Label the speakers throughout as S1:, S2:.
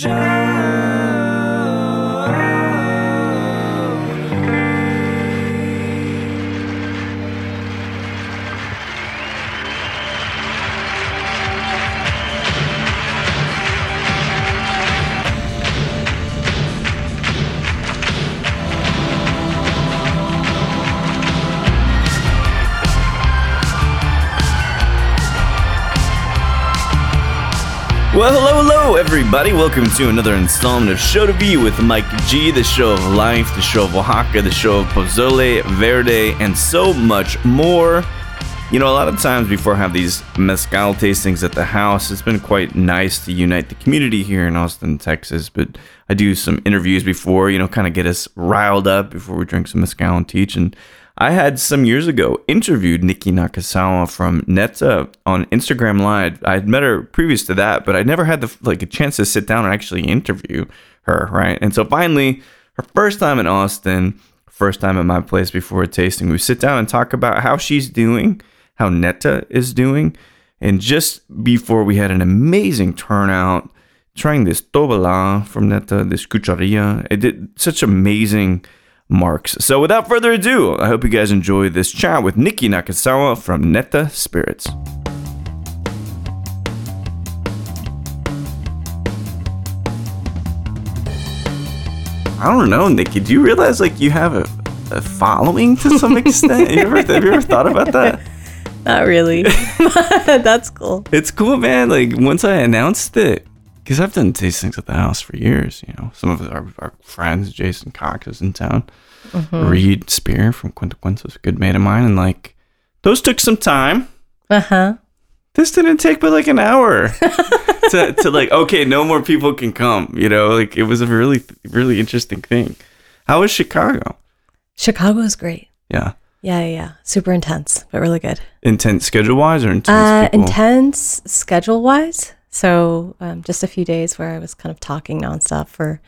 S1: Well, everybody. Welcome to another installment of Show to Be with Mike G, the show of life, the show of Oaxaca, the show of Pozole, Verde, and so much more. You know, a lot of times before I have these mezcal tastings at the house, it's been quite nice to unite the community here in Austin, Texas. But I do some interviews before, you know, kind of get us riled up before we drink some mezcal and teach. And I had some years ago interviewed Niki Nakazawa from Neta on Instagram Live. I had met her previous to that, but I never had the like a chance to sit down and actually interview her, right? And so finally, her first time in Austin, first time at my place before a tasting, we sit down and talk about how she's doing, how Neta is doing, and just before we had an amazing turnout trying this tobala from Neta, this cucharia. It did such amazing marks. So without further ado, I hope you guys enjoy this chat with Niki Nakazawa from Neta Spirits. I don't know, Niki. Do you realize like you have a, a following to some extent? you ever, have you ever thought about that?
S2: Not really. That's cool.
S1: It's cool, man. Like once I announced it, because I've done tastings at the house for years. You know, some of our, our friends, Jason Cox is in town. Reed Spear from Quinta is a good mate of mine, and like those took some time.
S2: Uh huh.
S1: This didn't take but like an hour to, to like okay, no more people can come. You know, like it was a really really interesting thing. How was Chicago?
S2: Chicago is great.
S1: Yeah,
S2: Yeah, yeah, yeah. Super intense, but really good.
S1: intense schedule wise or intense
S2: Uh, intense schedule wise. So um, just a few days where I was kind of talking nonstop for,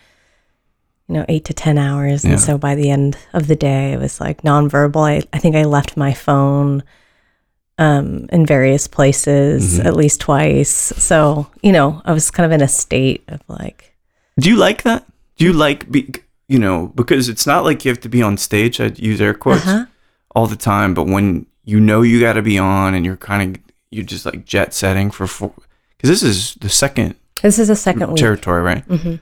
S2: you know, eight to 10 hours.
S1: Yeah.
S2: And so by the end of the day, it was like nonverbal. I, I think I left my phone um, in various places
S1: Mm-hmm.
S2: at least twice. So, you know, I was kind of in a state of like,
S1: Do you like that? Do you like be you know because it's not like you have to be on stage. I use air quotes
S2: Uh-huh.
S1: all the time, but when you know you got to be on and you're kind of you're just like jet setting for four because this is the second
S2: this is a second week.
S1: territory, right?
S2: Mhm.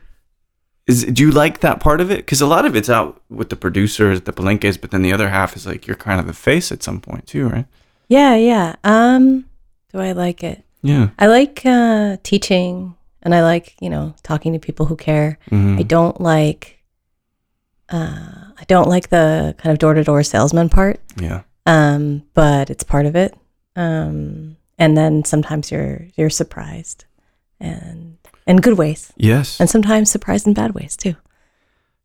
S1: Is do you like that part of it? Because a lot of it's out with the producers, the palenques, but then the other half is like you're kind of the face at some point too, right?
S2: Yeah, yeah. Um, do I like it?
S1: Yeah.
S2: I like uh, teaching, and I like you know talking to people who care.
S1: Mhm.
S2: I don't like, uh, I don't like the kind of door to door salesman part.
S1: Yeah.
S2: Um, but it's part of it. Um, and then sometimes you're you're surprised, and in good ways,
S1: Yes.
S2: and sometimes surprised in bad ways too.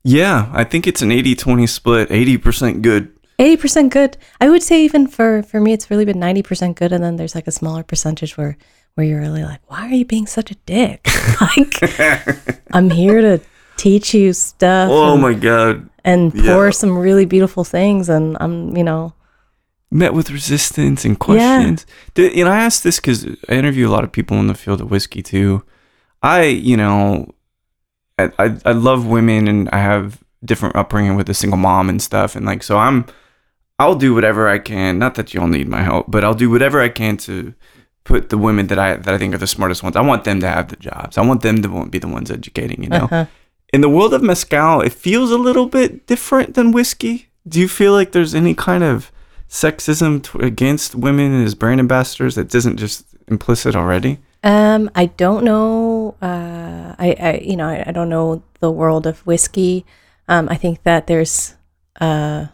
S1: Yeah, I think it's an 80-20 split. 80% good.
S2: Eighty percent good. I would say even for for me, it's really been ninety percent good, and then there's like a smaller percentage where where you're really like, why are you being such a dick? like, I'm here to teach you stuff.
S1: Oh
S2: and,
S1: my god.
S2: and
S1: yeah.
S2: pour some really beautiful things, and I'm you know
S1: met with resistance and questions. You know, I asked this because I interview a lot of people in the field of whiskey too. I, you know, I, I, I love women and I have different upbringing with a single mom and stuff. And like, so I'm, I'll do whatever I can. Not that you'll need my help, but I'll do whatever I can to put the women that I, that I think are the smartest ones. I want them to have the jobs. I want them to be the ones educating, you know?
S2: uh-huh.
S1: in the world of mezcal, it feels a little bit different than whiskey. Do you feel like there's any kind of sexism t- against women as brand ambassadors that isn't just implicit already?
S2: Um, I don't know. Uh, I, I, you know, I, I don't know the world of whiskey. Um, I think that there's uh,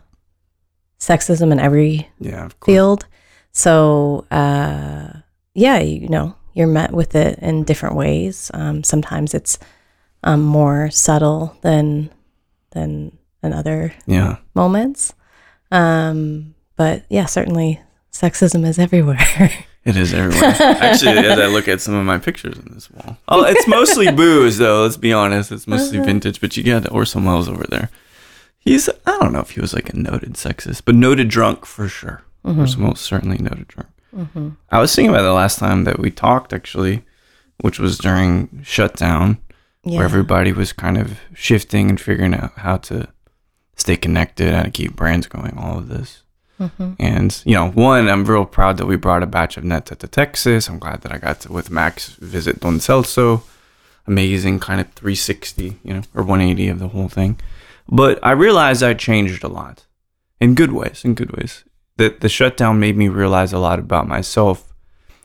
S2: sexism in every
S1: Yeah, of
S2: field. So, uh, yeah, you know, you're met with it in different ways. Um, sometimes it's um, more subtle than than in other
S1: Yeah.
S2: moments. Um, but yeah, certainly sexism is everywhere.
S1: It is everywhere. Actually, as I look at some of my pictures on this wall. Oh, it's mostly booze, though. Let's be honest. It's mostly uh-huh. vintage. But you got Orson Welles over there. He's, I don't know if he was like a noted sexist, but noted drunk for sure. Mm-hmm. Orson Welles certainly noted drunk. Mm-hmm. I was thinking about the last time that we talked, actually, which was during shutdown
S2: Yeah.
S1: where everybody was kind of shifting and figuring out how to stay connected, how to keep brands going, all of this.
S2: Mhm.
S1: And, you know, one, I'm real proud that we brought a batch of Neta to Texas. I'm glad that I got to, with Max, visit Don Celso. Amazing kind of 360, you know, or 180 of the whole thing. But I realized I changed a lot in good ways, in good ways. That the shutdown made me realize a lot about myself.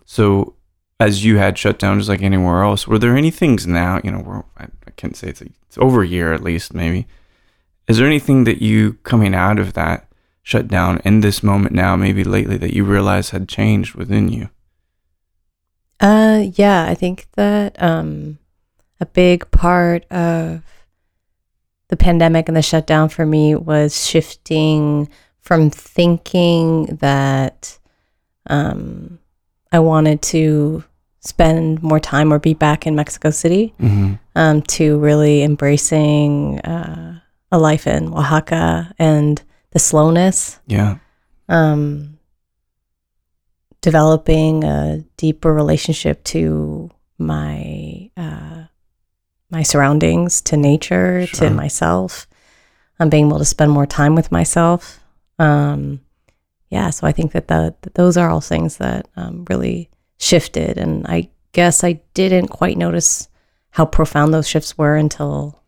S1: So, as you had shut down just like anywhere else, were there any things now, you know, we're, I, I can't say it's, it's over a year at least, maybe. Is there anything that you coming out of that shut down in this moment now, maybe lately, that you realize had changed within you?
S2: Uh, yeah, I think that um, a big part of the pandemic and the shutdown for me was shifting from thinking that um, I wanted to spend more time or be back in Mexico City
S1: Mm-hmm.
S2: um, to really embracing uh, a life in Oaxaca and the slowness
S1: Yeah.
S2: um, developing a deeper relationship to my uh, my surroundings, to nature,
S1: Sure.
S2: to myself. I'm being able to spend more time with myself. Um, yeah, so I think that, the, that those are all things that um, really shifted, and I guess I didn't quite notice how profound those shifts were until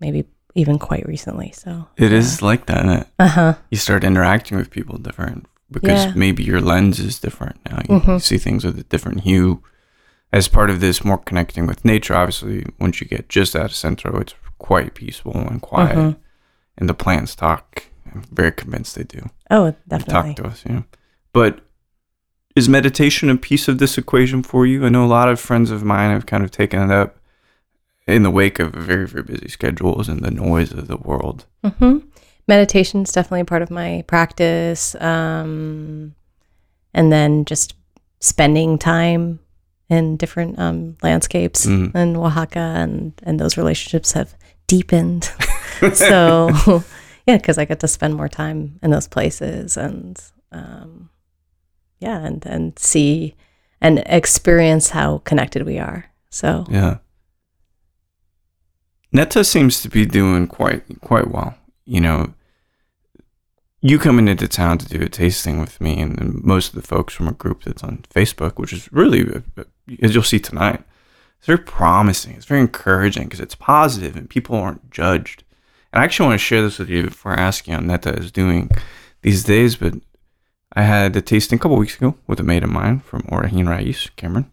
S2: maybe even quite recently. So
S1: It is like that.
S2: Uh huh.
S1: You start interacting with people different because
S2: Yeah.
S1: maybe your lens is different now. You,
S2: Mhm.
S1: see things with a different hue. As part of this, more connecting with nature. Obviously, once you get just out of Centro, it's quite peaceful and quiet,
S2: Mhm.
S1: and the plants talk. I'm very convinced they do.
S2: Oh,
S1: They
S2: definitely.
S1: talk to us, you know. But is meditation a piece of this equation for you? I know a lot of friends of mine have kind of taken it up in the wake of very, very busy schedules and the noise of the world.
S2: hmm Meditation is definitely a part of my practice. Um, and then just spending time in different um, landscapes
S1: Mm.
S2: in Oaxaca, and, and those relationships have deepened. so, yeah, because I get to spend more time in those places and, um, yeah, and, and see and experience how connected we are. So,
S1: Yeah. Neta seems to be doing quite quite well. You know, you coming into town to do a tasting with me, and, and most of the folks from a group that's on Facebook, which is really, uh, as you'll see tonight, it's very promising. It's very encouraging because it's positive and people aren't judged. And I actually want to share this with you before I ask you how Neta is doing these days. But I had a tasting a couple weeks ago with a mate of mine from Origen Raíz, Cameron,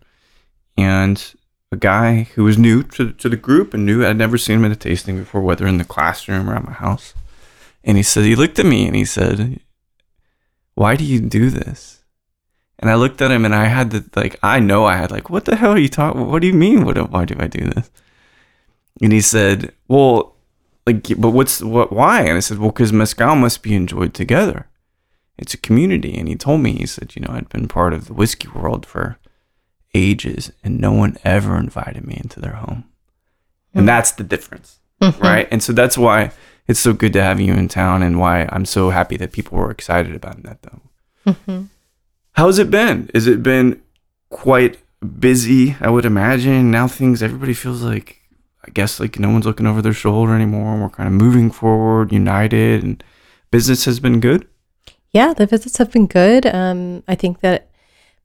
S1: and a guy who was new to, to the group and knew I'd never seen him at a tasting before, whether in the classroom or at my house. And he said, he looked at me and he said, Why do you do this? And I looked at him and I had to, like, I know I had, like, what the hell are you talking? What do you mean? What, why do I do this? And he said, Well, like, but what's, what, why? And I said, Well, because Mezcal must be enjoyed together. It's a community. And he told me, he said, You know, I'd been part of the whiskey world for ages and no one ever invited me into their home. And that's the difference, right? And so that's why it's so good to have you in town and why I'm so happy that people were excited about that though.
S2: Mhm.
S1: How's it been? Has it been quite busy, I would imagine? Now things everybody feels like I guess like no one's looking over their shoulder anymore. We're kind of moving forward, united and business has been good.
S2: Yeah, the visits have been good. Um, I think that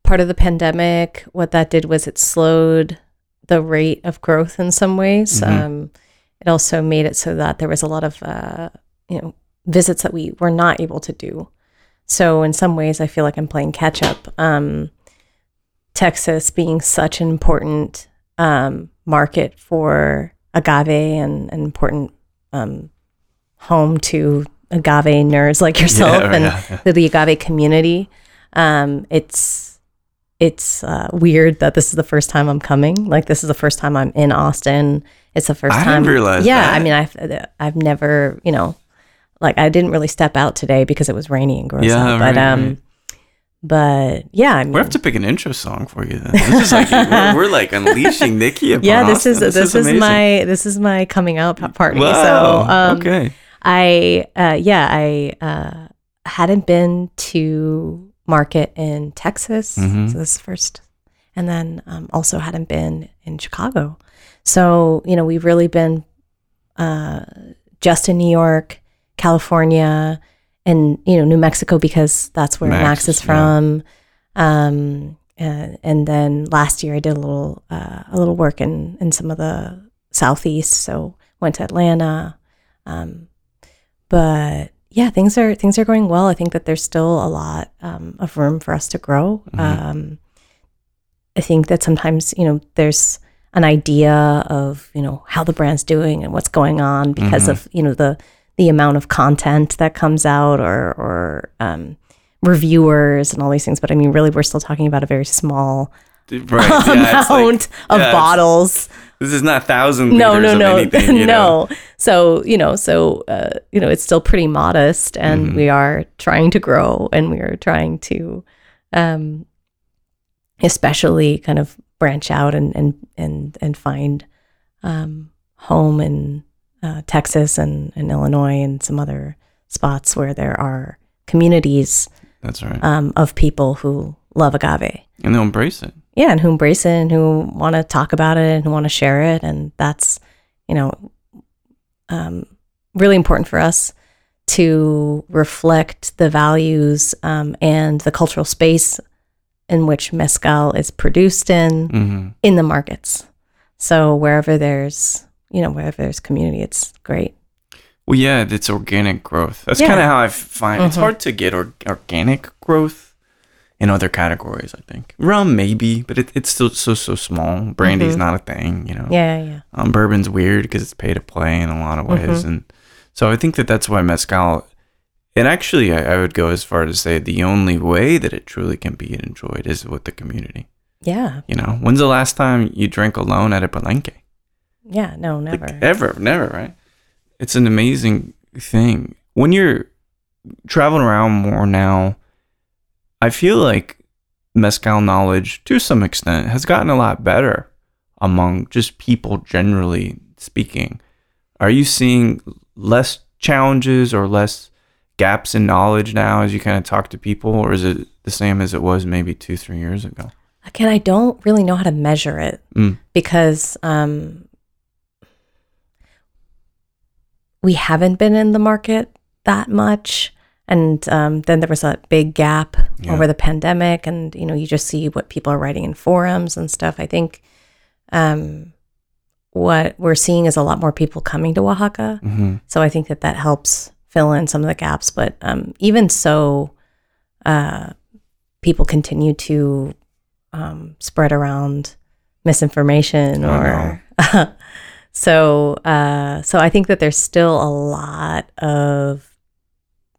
S2: part of the pandemic, what that did was it slowed the rate of growth in some ways.
S1: Mhm.
S2: Um, it also made it so that there was a lot of uh, you know visits that we were not able to do. So in some ways, I feel like I'm playing catch up. Um, Texas being such an important um, market for agave and an important um, home to agave nerds like yourself
S1: Yeah,
S2: and
S1: yeah, yeah.
S2: the, the agave community. Um, it's it's uh, weird that this is the first time I'm coming. Like this is the first time I'm in Austin. It's the first
S1: I
S2: time.
S1: I didn't realize
S2: Yeah,
S1: that.
S2: I mean, I've I've never, you know, like I didn't really step out today because it was rainy and gross
S1: Yeah,
S2: out. But um,
S1: right.
S2: but yeah, I mean,
S1: We have to pick an intro song for you then. This is like we're, we're like unleashing Niki
S2: yeah, this is
S1: Austin.
S2: this, is,
S1: amazing.
S2: my this is my coming out party.
S1: Wow.
S2: So um,
S1: okay.
S2: I uh, yeah I uh, hadn't been to market in Texas,
S1: Mhm.
S2: so this first, and then um, also hadn't been in Chicago. So, you know, we've really been uh, just in New York, California, and, you know, New Mexico because that's where
S1: Max,
S2: Max, is
S1: yeah.
S2: from. Um, and, and then last year I did a little uh, a little work in, in some of the southeast. So went to Atlanta. Um, but yeah, things are things are going well. I think that there's still a lot um, of room for us to grow.
S1: Mhm.
S2: Um, I think that sometimes you know there's an idea of you know how the brand's doing and what's going on because
S1: Mhm.
S2: of you know the the amount of content that comes out or or um, reviewers and all these things. But I mean, really, we're still talking about a very small
S1: Right. Yeah, it's like-
S2: amount of
S1: yeah,
S2: bottles
S1: this is not thousand
S2: no no no
S1: anything. You know?
S2: no so you know so uh, you know it's still pretty modest and
S1: Mhm.
S2: we are trying to grow and we are trying to um especially kind of branch out and and and, and find um home in uh, Texas and, and Illinois and some other spots where there are communities
S1: That's right.
S2: um, of people who love agave
S1: and they'll embrace it.
S2: Yeah, and who embrace it and who want to talk about it and who want to share it. And that's, you know, um, really important for us to reflect the values um, and the cultural space in which mezcal is produced in
S1: hmm
S2: in the markets. So wherever there's, you know, wherever there's community, it's great.
S1: Well, yeah, it's organic growth. That's
S2: Yeah.
S1: kind of how I find it's
S2: Mhm.
S1: hard to get or- organic growth in other categories. I think rum maybe, but it, it's still so so small. Brandy's
S2: Mhm.
S1: not a thing, you know.
S2: Yeah, yeah.
S1: Um, bourbon's weird because it's pay to play in a lot of ways,
S2: Mhm.
S1: and so I think that that's why mezcal. And actually, I, I would go as far to say the only way that it truly can be enjoyed is with the community.
S2: Yeah.
S1: You know, when's the last time you drank alone at a palenque?
S2: Yeah. No, never.
S1: Like, ever, never, right? It's an amazing thing. When you're traveling around more now, I feel like mezcal knowledge, to some extent, has gotten a lot better among just people generally speaking. Are you seeing less challenges or less gaps in knowledge now as you kind of talk to people, or is it the same as it was maybe two, three years ago?
S2: Again, I don't really know how to measure it
S1: Mm.
S2: because um, we haven't been in the market that much. And um, then there was a big gap
S1: Yeah.
S2: over the pandemic, and you know, you just see what people are writing in forums and stuff. I think um, what we're seeing is a lot more people coming to Oaxaca.
S1: hmm
S2: So I think that that helps fill in some of the gaps. But um, even so, uh, people continue to um, spread around misinformation
S1: I
S2: or so. Uh, so I think that there's still a lot of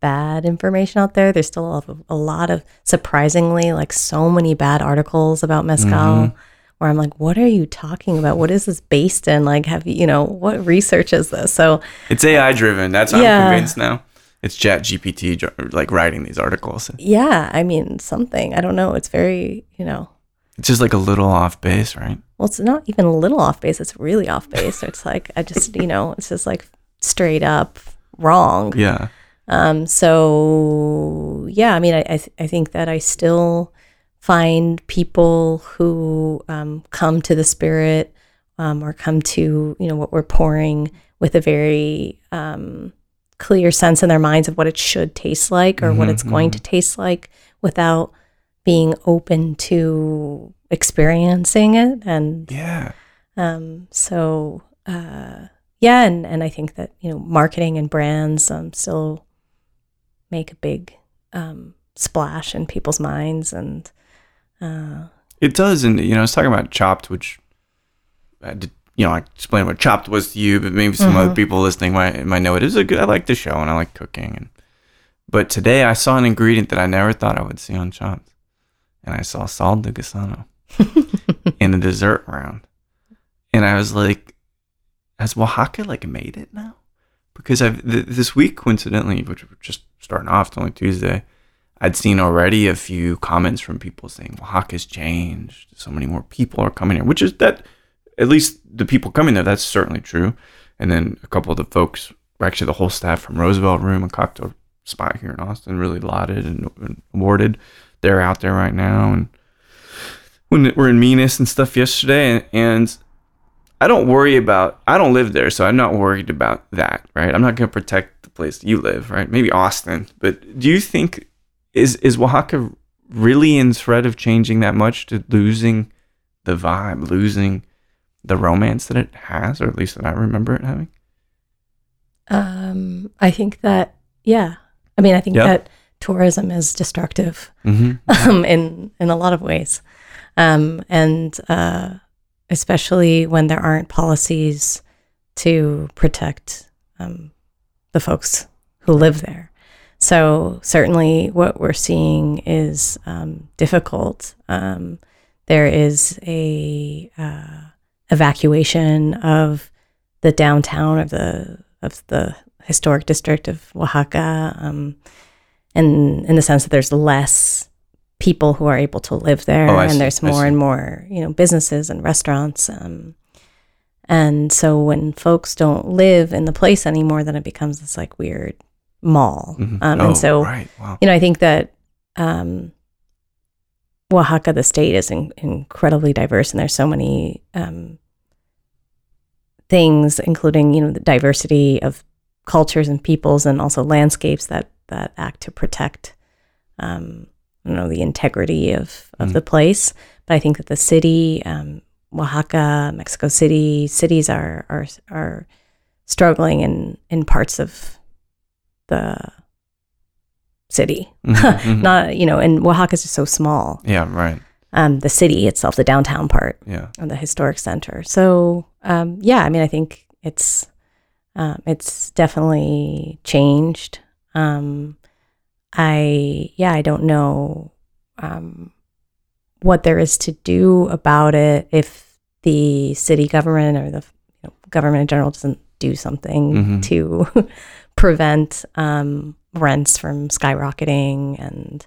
S2: bad information out there. There's still a lot of, a lot of surprisingly like so many bad articles about mezcal.
S1: Mhm.
S2: Where I'm like, what are you talking about? What is this based in? Like, have you, you know, what research is this? So,
S1: It's AI driven. That's
S2: Yeah.
S1: I'm convinced now. It's Chat GPT like writing these articles.
S2: Yeah, I mean something. I don't know. It's very, you know,
S1: It's just like a little off base, right?
S2: well, it's not even a little off base. It's really off base. It's like I just, you know, it's just like straight up wrong.
S1: Yeah.
S2: Um. So yeah, I mean, I I, th- I think that I still find people who um, come to the spirit um, or come to you know what we're pouring with a very um, clear sense in their minds of what it should taste like or what
S1: Mhm,
S2: it's going to taste like without being open to experiencing it and
S1: Yeah.
S2: um, so uh, yeah, and and I think that you know marketing and brands um, still make a big um, splash in people's minds, and uh,
S1: It does. And, you know, I was talking about Chopped, which, I did, you know, I explained what Chopped was to you, but maybe some other
S2: Mhm.
S1: people listening might, might know it. It is a good, I like the show and I like cooking. And, but today I saw an ingredient that I never thought I would see on Chopped. And I saw sal de gusano in the dessert round. And I was like, has Oaxaca like made it now? Because I've th- this week, coincidentally, which we're just starting off, it's only Tuesday, I'd seen already a few comments from people saying Oaxaca's changed. So many more people are coming here, which is that, at least the people coming there, that's certainly true. And then a couple of the folks, actually the whole staff from Roosevelt Room, a cocktail spot here in Austin, really lauded and, and awarded. They're out there right now. And when we're in Minas and stuff yesterday, and, and I don't worry about. I don't live there, so I'm not worried about that. Right. I'm not going to protect the place you live. Right. Maybe Austin, but do you think is is Oaxaca really in threat of changing that much to losing the vibe, losing the romance that it has, or at least that I remember it having?
S2: Um, I think that yeah. I mean, I think
S1: Yeah.
S2: that tourism is destructive
S1: Mm-hmm.
S2: um, in in a lot of ways, um, and uh, especially when there aren't policies to protect um, the folks who live there. So certainly, what we're seeing is um, difficult. Um, there is a uh, evacuation of the downtown of the of the historic district of Oaxaca, um, and in the sense that there's less people who are able to live there,
S1: Oh, see,
S2: and there's more and more you know businesses and restaurants. Um, and so when folks don't live in the place anymore, then it becomes this like weird mall.
S1: Mhm.
S2: Um,
S1: oh,
S2: and so
S1: right. Wow.
S2: you know, I think that um, Oaxaca, the state, is in, incredibly diverse, and there's so many um, things, including you know the diversity of cultures and peoples, and also landscapes that that act to protect, um, you know, the integrity of of
S1: Mm.
S2: the place. But I think that the city, um, Oaxaca, Mexico City, cities are are are struggling in in parts of the city
S1: Mhm, mhm.
S2: not you know and oaxaca's just so small
S1: yeah. Right.
S2: um the city itself the downtown part
S1: Yeah.
S2: of the historic center so um yeah i mean i think it's um it's definitely changed um i yeah i don't know um what there is to do about it if the city government or the you know, government in general doesn't do something
S1: Mhm.
S2: to prevent um, rents from skyrocketing and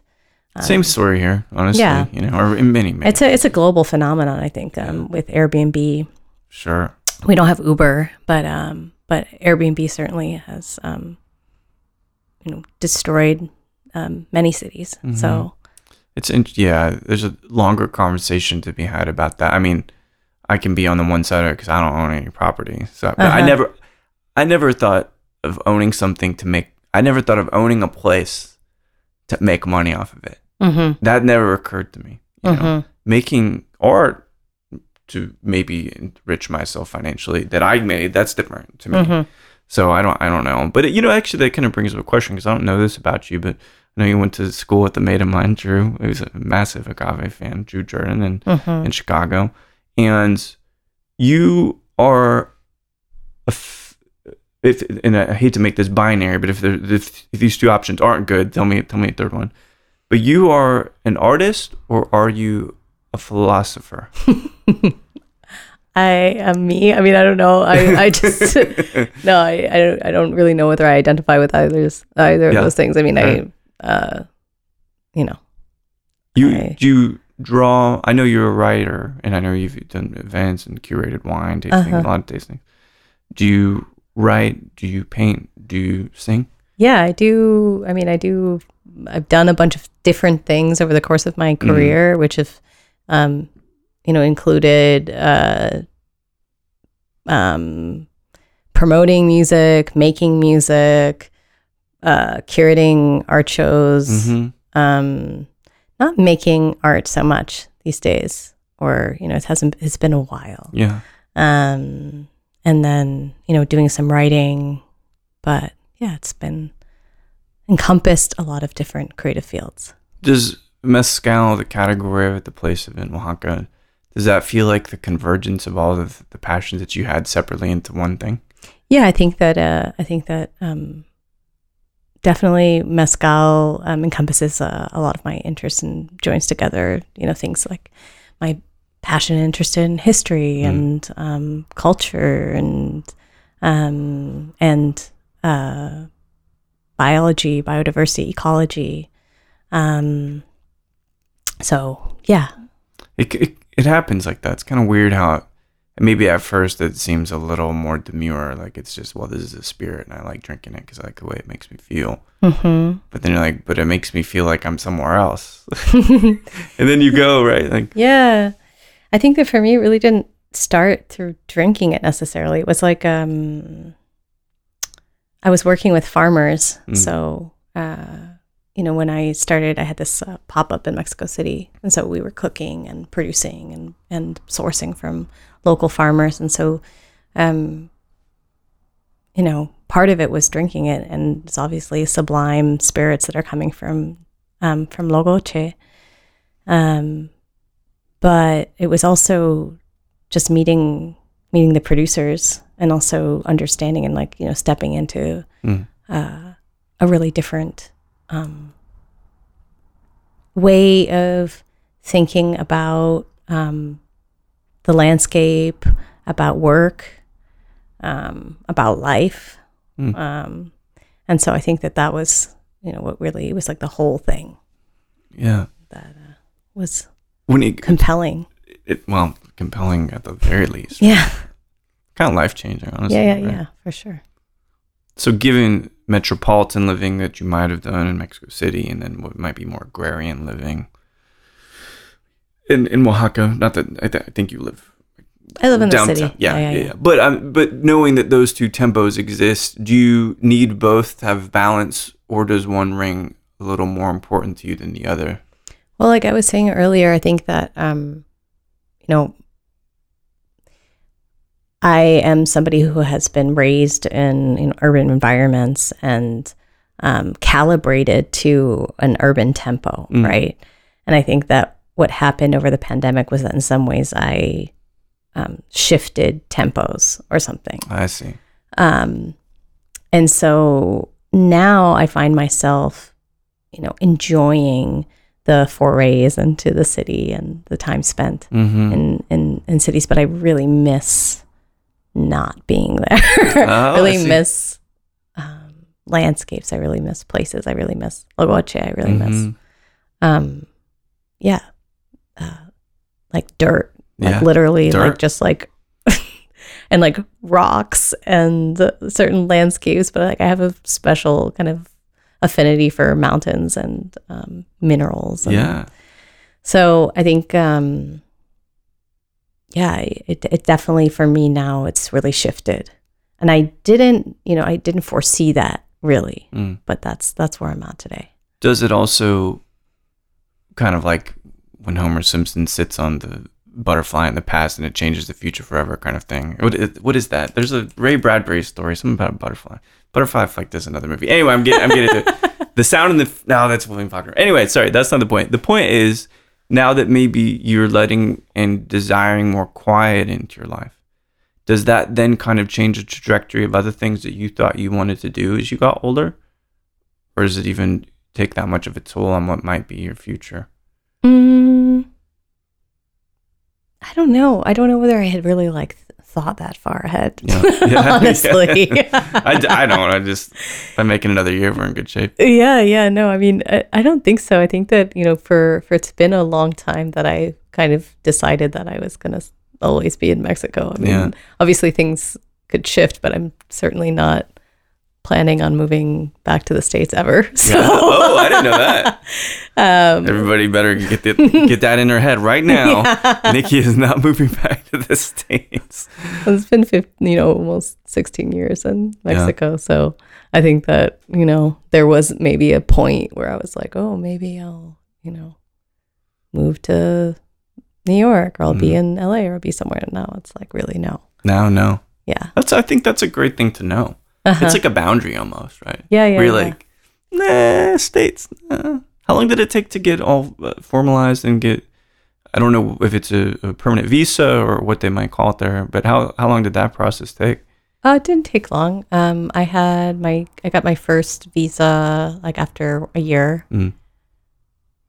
S2: um,
S1: Same story here, honestly.
S2: yeah.
S1: You know, or in many, many.
S2: it's a it's a global phenomenon i think um, with airbnb
S1: sure.
S2: we don't have uber but um but airbnb certainly has um you know destroyed um, many cities
S1: Mm-hmm.
S2: so
S1: It's in, yeah. There's a longer conversation to be had about that. I mean, I can be on the one side of it because I don't own any property. So but I
S2: Uh-huh.
S1: never, I never thought of owning something to make. I never thought of owning a place to make money off of it.
S2: mhm,
S1: That never occurred to me. You know,
S2: mhm,
S1: making art to maybe enrich myself financially that I made. That's different to me.
S2: mhm.
S1: So I don't I don't know. But you know, actually, that kind of brings up a question because I don't know this about you, but I know you went to school with a mate of mine, Drew. He was a massive agave fan, Drew Jordan, in,
S2: Mhm.
S1: in Chicago, and you are a. F- if and I hate to make this binary, but if, there, if if these two options aren't good, tell me tell me a third one. But you are an artist, or are you a philosopher?
S2: I am me. I mean, I don't know. I, I just no. I, I don't. I don't really know whether I identify with either either
S1: Yeah.
S2: of those things. I mean. I, uh, you know,
S1: You
S2: I-
S1: do you draw? I know you're a writer, and I know you've done events and curated wine tasting,
S2: Uh-huh.
S1: a lot of tasting. Do you write? Do you paint? Do you sing?
S2: yeah, I do. I mean, I do. I've done a bunch of different things over the course of my career, which have, um, you know, included uh, um, promoting music, making music, uh, curating art shows.
S1: hmm
S2: um, not making art so much these days, or you know, it hasn't. It's been a while.
S1: Yeah.
S2: Um, and then you know, doing some writing, but yeah, it's been encompassed a lot of different creative fields.
S1: Does mezcal, the category of it, the place of it in Oaxaca, does that feel like the convergence of all of the passions that you had separately into one thing?
S2: Yeah, I think that uh, I think that um, definitely mezcal um, encompasses uh, a lot of my interests and joins together. You know, things like my passion and interest in history
S1: Mm.
S2: and um, culture and um, and uh, biology, biodiversity, ecology. Um, so yeah,
S1: It, it, it happens like that. It's kind of weird how maybe at first it seems a little more demure. Like it's just, well, this is a spirit and I like drinking it because I like the way it makes me feel.
S2: hmm
S1: But then you're like, but it makes me feel like I'm somewhere else. and then you go, right? Like,
S2: Yeah. I think that for me, it really didn't start through drinking it necessarily. It was like um, I was working with farmers,
S1: Mm.
S2: so uh, you know when I started, I had this uh, pop up in Mexico City, and so we were cooking and producing and and sourcing from local farmers, and so um, you know part of it was drinking it, and it's obviously sublime spirits that are coming from um, from Logoche. Um, but it was also just meeting meeting the producers and also understanding and like you know stepping into
S1: Mm.
S2: uh, a really different um, way of thinking about um, the landscape, about work, um, about life,
S1: Mm.
S2: um, and so I think that that was you know what really was like the whole thing
S1: Yeah.
S2: that uh, was
S1: When it,
S2: compelling.
S1: it, well, compelling at the very least.
S2: Yeah,
S1: Kind of life changing, honestly.
S2: yeah, yeah,
S1: right?
S2: yeah, for sure.
S1: So, given metropolitan living that you might have done in Mexico City, and then what might be more agrarian living in in Oaxaca, not that I, th- I think you live
S2: I live in the
S1: downtown.
S2: city.
S1: Yeah, yeah, yeah. But um, but knowing that those two tempos exist, do you need both to have balance, or does one ring a little more important to you than the other?
S2: Well, like I was saying earlier, I think that um, you know, I am somebody who has been raised in you know, urban environments and um, calibrated to an urban tempo,
S1: Mm.
S2: right? And I think that what happened over the pandemic was that in some ways I um, shifted tempos or something.
S1: I see.
S2: Um, and so now I find myself, you know, enjoying the forays into the city and the time spent
S1: Mm-hmm.
S2: in, in, in cities, but I really miss not being there.
S1: Oh, I
S2: really miss um, landscapes. I really miss places. I really miss Logoche. I really miss,
S1: Mhm.
S2: um, yeah, uh, like dirt like
S1: Yeah.
S2: literally like just like and like rocks and certain landscapes but like i have a special kind of affinity for mountains and um, minerals and
S1: Yeah.
S2: so i think um yeah it, it definitely for me now it's really shifted and i didn't you know i didn't foresee that really
S1: Mm.
S2: but that's that's where i'm at today
S1: Does it also kind of like when Homer Simpson sits on the butterfly in the past and it changes the future forever kind of thing? What is, what is that? There's a Ray Bradbury story, something about a butterfly. Butterfly Effect is another movie. Anyway, I'm getting, I'm getting to. The sound in the, no, that's William Faulkner. Anyway, sorry, that's not the point. The point is now that maybe you're letting and desiring more quiet into your life, does that then kind of change the trajectory of other things that you thought you wanted to do as you got older? Or does it even take that much of a toll on what might be your future?
S2: Mm, I don't know. I don't know whether I had really like thought that far ahead.
S1: Yeah. Yeah.
S2: Honestly.
S1: I don't. I just if I make it another year, we're in good shape.
S2: yeah, yeah. No, I mean, I, I don't think so. I think that you know, for for it's been a long time that I kind of decided that I was gonna always be in Mexico. I mean,
S1: Yeah.
S2: obviously things could shift, but I'm certainly not planning on moving back to the states ever. So,
S1: Oh, I didn't know that.
S2: um,
S1: Everybody better get the, get that in their head right now. Niki is not moving back to the states.
S2: it's been 15, you know almost 16 years in mexico so i think that you know there was maybe a point where i was like oh maybe i'll you know move to new york or i'll be in la or i'll be somewhere and now it's like really no
S1: No, no.
S2: yeah
S1: That's. I think that's a great thing to know.
S2: Uh-huh.
S1: It's like a boundary almost, right?
S2: yeah yeah,
S1: Where you're
S2: yeah.
S1: like, nah, states. Nah. How long did it take to get all uh, formalized and get? I don't know if it's a, a permanent visa or what they might call it there, but how how long did that process take?
S2: Uh, it didn't take long. Um, I had my I got my first visa like after a year.
S1: Mm.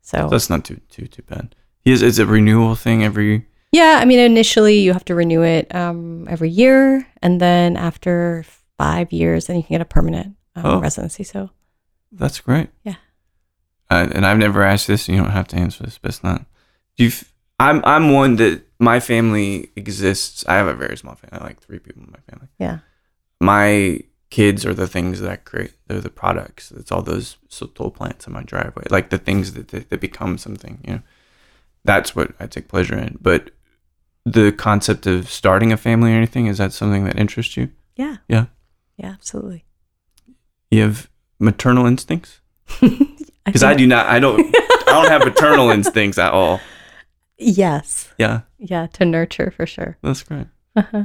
S2: So
S1: That's not too too too bad. Is is it a renewal thing every?
S2: yeah, I mean initially you have to renew it um, every year, and then after five years, and you can get a permanent um,
S1: Oh.
S2: residency. So
S1: That's great.
S2: Yeah.
S1: Uh, and I've never asked this. You don't have to answer this, but it's not. Do you? F- I'm I'm one that my family exists. I have a very small family. I like three people in my family.
S2: yeah,
S1: My kids are the things that I create. They're the products. It's all those sotol plants in my driveway, like the things that that, that become something. You know, that's what I take pleasure in. But the concept of starting a family or anything? Is that something that interests you?
S2: Yeah.
S1: Yeah.
S2: Yeah, absolutely.
S1: You have maternal instincts? Because I,
S2: think-
S1: do not. I don't. I don't have maternal instincts at all.
S2: Yes.
S1: Yeah,
S2: Yeah, to nurture for sure.
S1: that's great.
S2: Uh-huh.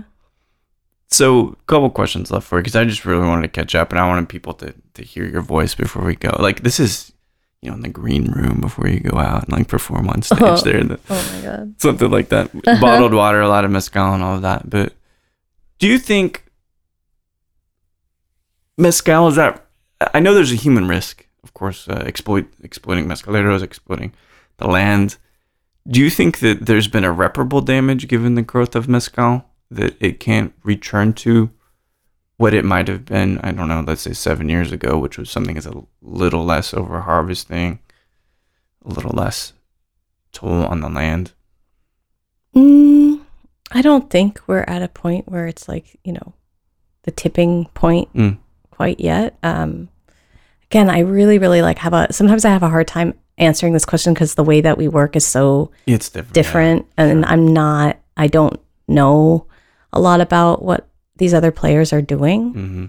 S1: So, a couple questions left for you because I just really wanted to catch up, and I wanted people to to hear your voice before we go. Like this is, you know, in the green room before you go out and like perform on stage
S2: Oh.
S1: there, the,
S2: Oh my god.
S1: something like that. Bottled water, a lot of mezcal, and all of that. But do you think mezcal is that? I know there's a human risk, of course, uh, exploit exploiting mezcaleros, exploiting the land. Do you think that there's been irreparable damage given the growth of mezcal that it can't return to what it might have been? I don't know. Let's say seven years ago, which was something as a little less over harvesting, a little less toll on the land.
S2: Mm, I don't think we're at a point where it's like, you know, the tipping point
S1: Mm.
S2: Quite yet. Um, again, I really, really like have a, sometimes I have a hard time answering this question because the way that we work is so
S1: It's different.
S2: different. And I'm not, I don't know a lot about what these other players are doing.
S1: hmm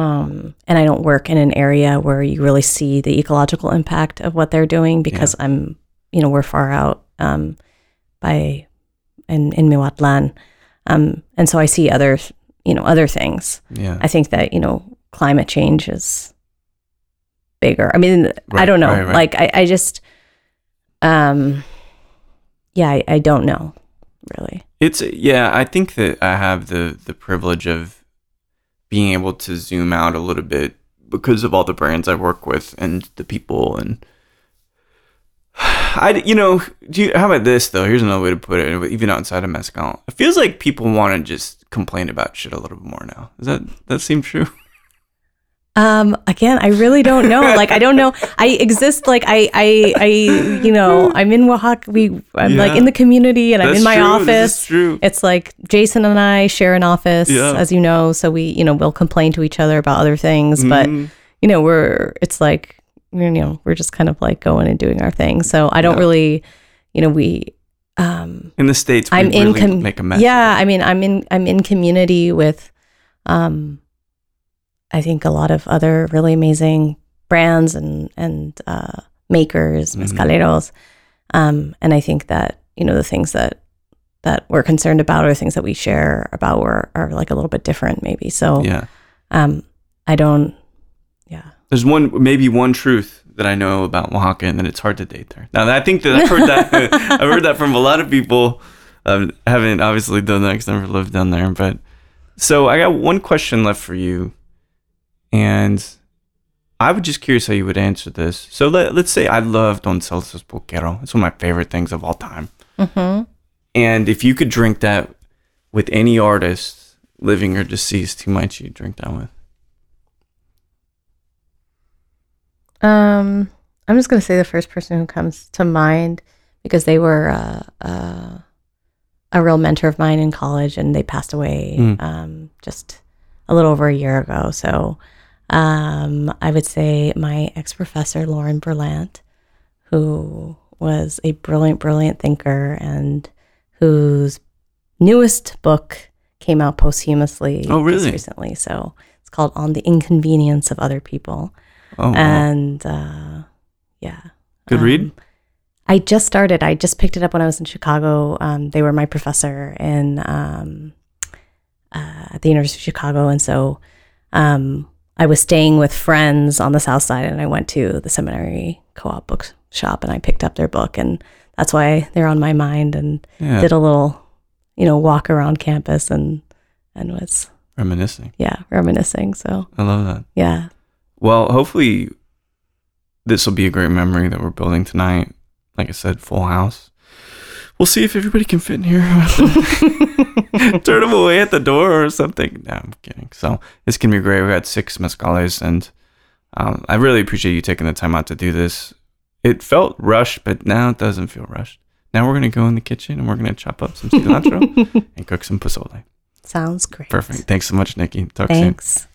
S2: Um, and I don't work in an area where you really see the ecological impact of what they're doing because I'm, you know, we're far out um, by in in Miahuatlán, um, and so I see other, you know, other things.
S1: Yeah.
S2: I think that you know climate change is bigger. I mean, I don't know.
S1: right, right.
S2: Like I, I just, um, yeah, I, I don't know really.
S1: It's yeah, I think that I have the the privilege of being able to zoom out a little bit because of all the brands I work with and the people and I you know, do you, how about this though? Here's another way to put it. Even outside of mezcal, it feels like people want to just complain about shit a little bit more now. Does that that seem true?
S2: Um, again, I really don't know. Like, I don't know. I exist. Like, I, I, I, you know, I'm in Oaxaca. We, I'm like in the community, and I'm in my
S1: true.
S2: Office.
S1: true.
S2: It's like Jason and I share an office,
S1: Yeah.
S2: as you know. So we, you know, we'll complain to each other about other things, but
S1: Mhm.
S2: you know, we're. It's like, you know, we're just kind of like going and doing our thing. So I don't
S1: Yeah.
S2: really, you know, we. Um,
S1: in the states, we
S2: I'm in
S1: really
S2: com-
S1: make a mess.
S2: yeah. I mean, I'm in I'm in community with, um, I think a lot of other really amazing brands and and uh, makers,
S1: Mhm.
S2: um, and I think that you know the things that that we're concerned about or things that we share about are, are like a little bit different, maybe. So,
S1: yeah.
S2: um, I don't, yeah.
S1: There's one, maybe one truth that I know about Oaxaca, and that it's hard to date there. Now, I think that I've heard that. I've heard that from a lot of people. Um, haven't obviously done that because I've never lived down there. But so I got one question left for you, and I was just curious how you would answer this. So let, let's say I love Don Celso's Pulquero. It's one of my favorite things of all time.
S2: Mm-hmm.
S1: And if you could drink that with any artist, living or deceased, who might you drink that with?
S2: Um, I'm just gonna say the first person who comes to mind because they were uh, uh, a real mentor of mine in college, and they passed away
S1: Mm.
S2: um, just a little over a year ago. So, um, I would say my ex professor Lauren Berlant, who was a brilliant, brilliant thinker, and whose newest book came out posthumously
S1: Oh,
S2: just
S1: really?
S2: recently. So it's called "On the Inconvenience of Other People."
S1: Oh, wow.
S2: and uh, yeah,
S1: good read.
S2: I just started. I just picked it up when I was in Chicago. Um, they were my professor in um, uh, at the University of Chicago, and so um, I was staying with friends on the South Side, and I went to the seminary co-op bookshop, and I picked up their book, and that's why they're on my mind. And
S1: Yeah,
S2: did a little, you know, walk around campus, and and was
S1: reminiscing.
S2: yeah reminiscing. So
S1: I love that.
S2: yeah,
S1: Well, hopefully, this will be a great memory that we're building tonight. Like I said, full house. We'll see if everybody can fit in here. Turn them away at the door or something. No, I'm kidding. So it's gonna be great. We got six mezcales, and um, I really appreciate you taking the time out to do this. It felt rushed, but now it doesn't feel rushed. Now we're gonna go in the kitchen and we're gonna chop up some cilantro and cook some pozole.
S2: sounds great.
S1: Perfect. Thanks so much, Niki. Talk soon.
S2: Thanks.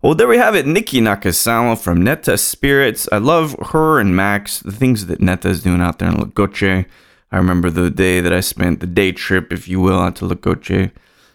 S1: Well, there we have it. Niki Nakazawa from Neta Spirits. I love her and Max, the things that Neta is doing out there in Logoche. I remember the day that I spent the day trip, if you will, out to Logoche,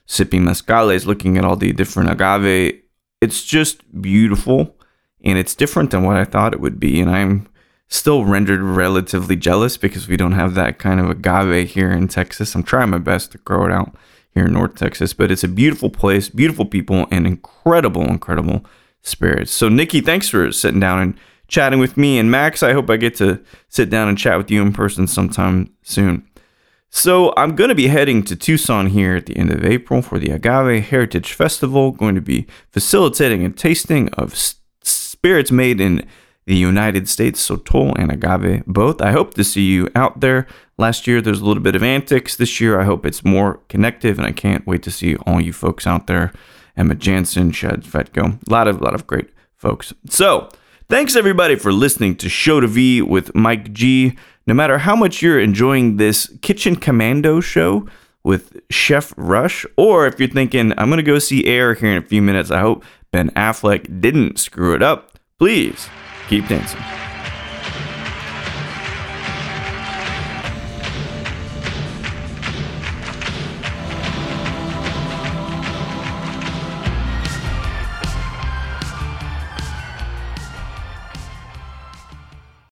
S1: sipping mezcales, looking at all the different agave. It's just beautiful and it's different than what I thought it would be. And I'm still rendered relatively jealous because we don't have that kind of agave here in Texas. I'm trying my best to grow it out here in North Texas, but it's a beautiful place, beautiful people, and incredible, incredible spirits. So, Niki, thanks for sitting down and chatting with me. And Max, I hope I get to sit down and chat with you in person sometime soon. So, I'm going to be heading to Tucson here at the end of April for the Agave Heritage Festival. Going to be facilitating a tasting of spirits made in the United States, Sotol and Agave both. I hope to see you out there. Last year there's a little bit of antics. This year I hope it's more connective, and I can't wait to see all you folks out there. Emma Janzen, Chad Fetko, a lot of lot of great folks. So thanks everybody for listening to Show to V with Mike G. No matter how much you're enjoying this Kitchen Commando show with Chef Rush, or if you're thinking I'm gonna go see Air here in a few minutes, I hope Ben Affleck didn't screw it up. Please keep dancing.